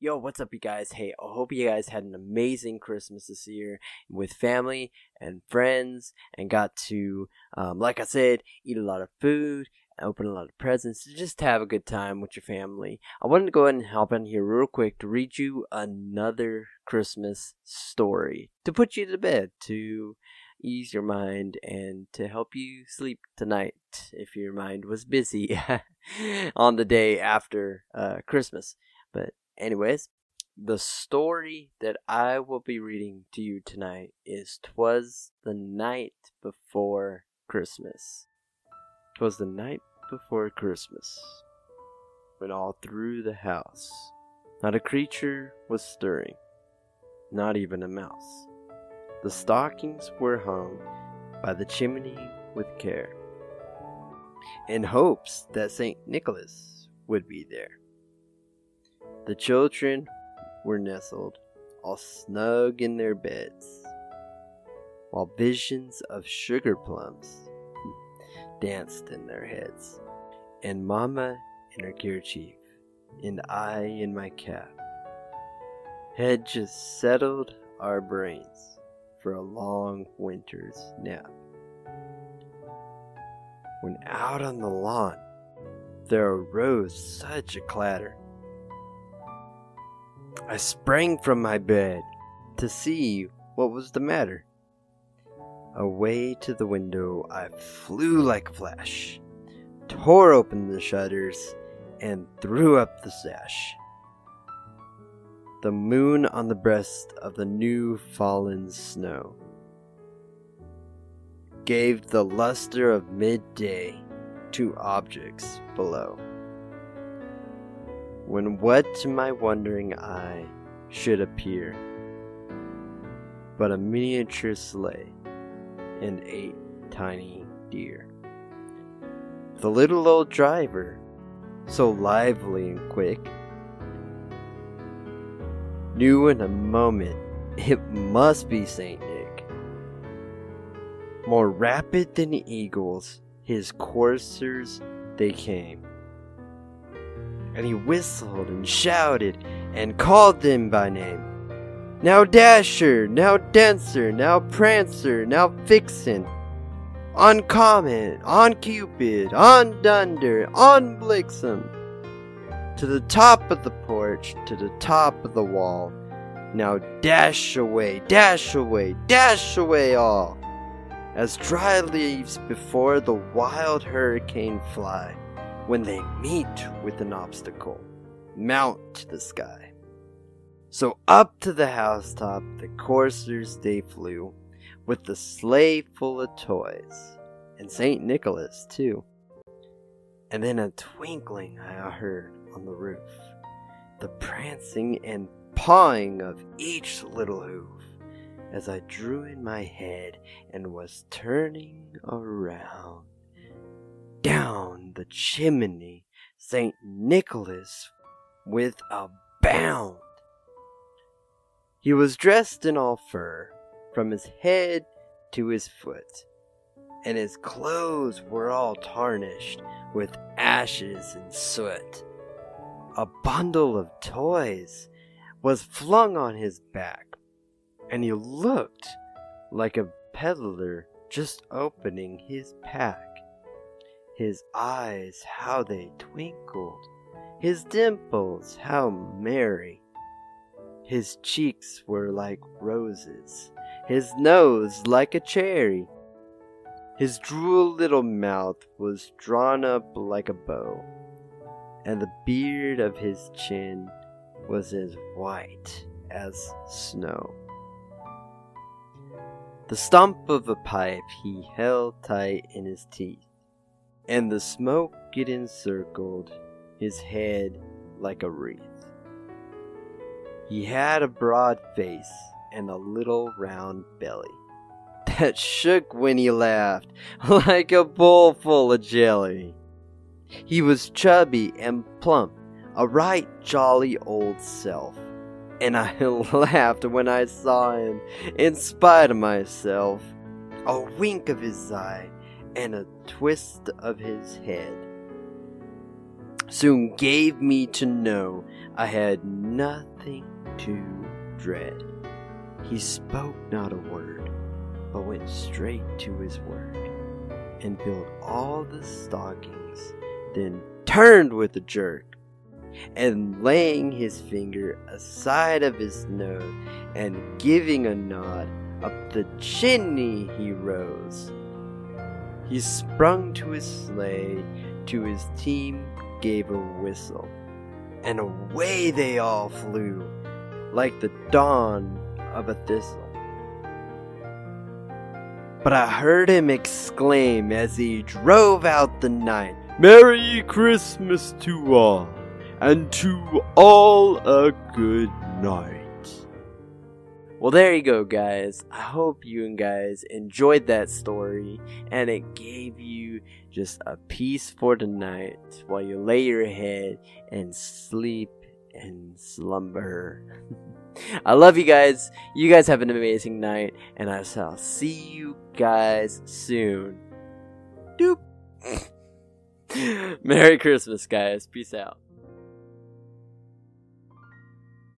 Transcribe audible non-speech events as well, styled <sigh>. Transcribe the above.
Yo, what's up, you guys? Hey, I hope you guys had an amazing Christmas this year with family and friends and got to, um, like I said, eat a lot of food, open a lot of presents, just have a good time with your family. I wanted to go ahead and hop in here real quick to read you another Christmas story to put you to bed, to ease your mind, and to help you sleep tonight if your mind was busy <laughs> on the day after uh, Christmas. But Anyways, the story that I will be reading to you tonight is Twas the Night Before Christmas. Twas the night before Christmas, when all through the house not a creature was stirring, not even a mouse. The stockings were hung by the chimney with care, in hopes that St. Nicholas would be there. The children were nestled all snug in their beds, while visions of sugar plums danced in their heads. And Mamma in her kerchief, and I in my cap, had just settled our brains for a long winter's nap. When out on the lawn there arose such a clatter I sprang from my bed to see what was the matter. Away to the window I flew like a flash, tore open the shutters, and threw up the sash. The moon on the breast of the new fallen snow gave the luster of midday to objects below when what to my wondering eye should appear but a miniature sleigh and eight tiny deer. The little old driver, so lively and quick, knew in a moment it must be St. Nick. More rapid than eagles, his coursers they came and he whistled and shouted and called them by name. Now Dasher, now Dancer, now Prancer, now Vixen. On Comet, on Cupid, on Dunder, on Blixen. To the top of the porch, to the top of the wall. Now dash away, dash away, dash away all. As dry leaves before the wild hurricane fly when they meet with an obstacle, mount to the sky. So up to the housetop the coursers they flew, with the sleigh full of toys, and St. Nicholas too. And then a twinkling I heard on the roof, the prancing and pawing of each little hoof, as I drew in my head and was turning around down the chimney St. Nicholas with a bound. He was dressed in all fur, from his head to his foot, and his clothes were all tarnished with ashes and soot. A bundle of toys was flung on his back, and he looked like a peddler just opening his pack. His eyes, how they twinkled, his dimples, how merry. His cheeks were like roses, his nose like a cherry. His droll little mouth was drawn up like a bow, and the beard of his chin was as white as snow. The stump of a pipe he held tight in his teeth and the smoke it encircled his head like a wreath. He had a broad face and a little round belly that shook when he laughed <laughs> like a bowl full of jelly. He was chubby and plump, a right jolly old self, and I <laughs> laughed when I saw him in spite of myself. A wink of his eye and a twist of his head soon gave me to know I had nothing to dread. He spoke not a word, but went straight to his work, and filled all the stockings, then turned with a jerk, and laying his finger aside of his nose, and giving a nod, up the chimney he rose. He sprung to his sleigh, to his team gave a whistle, and away they all flew, like the dawn of a thistle. But I heard him exclaim as he drove out the night, Merry Christmas to all, and to all a good night. Well, there you go, guys. I hope you guys enjoyed that story and it gave you just a peace for the night while you lay your head and sleep and slumber. <laughs> I love you guys. You guys have an amazing night, and I shall see you guys soon. Doop. <laughs> Merry Christmas, guys. Peace out.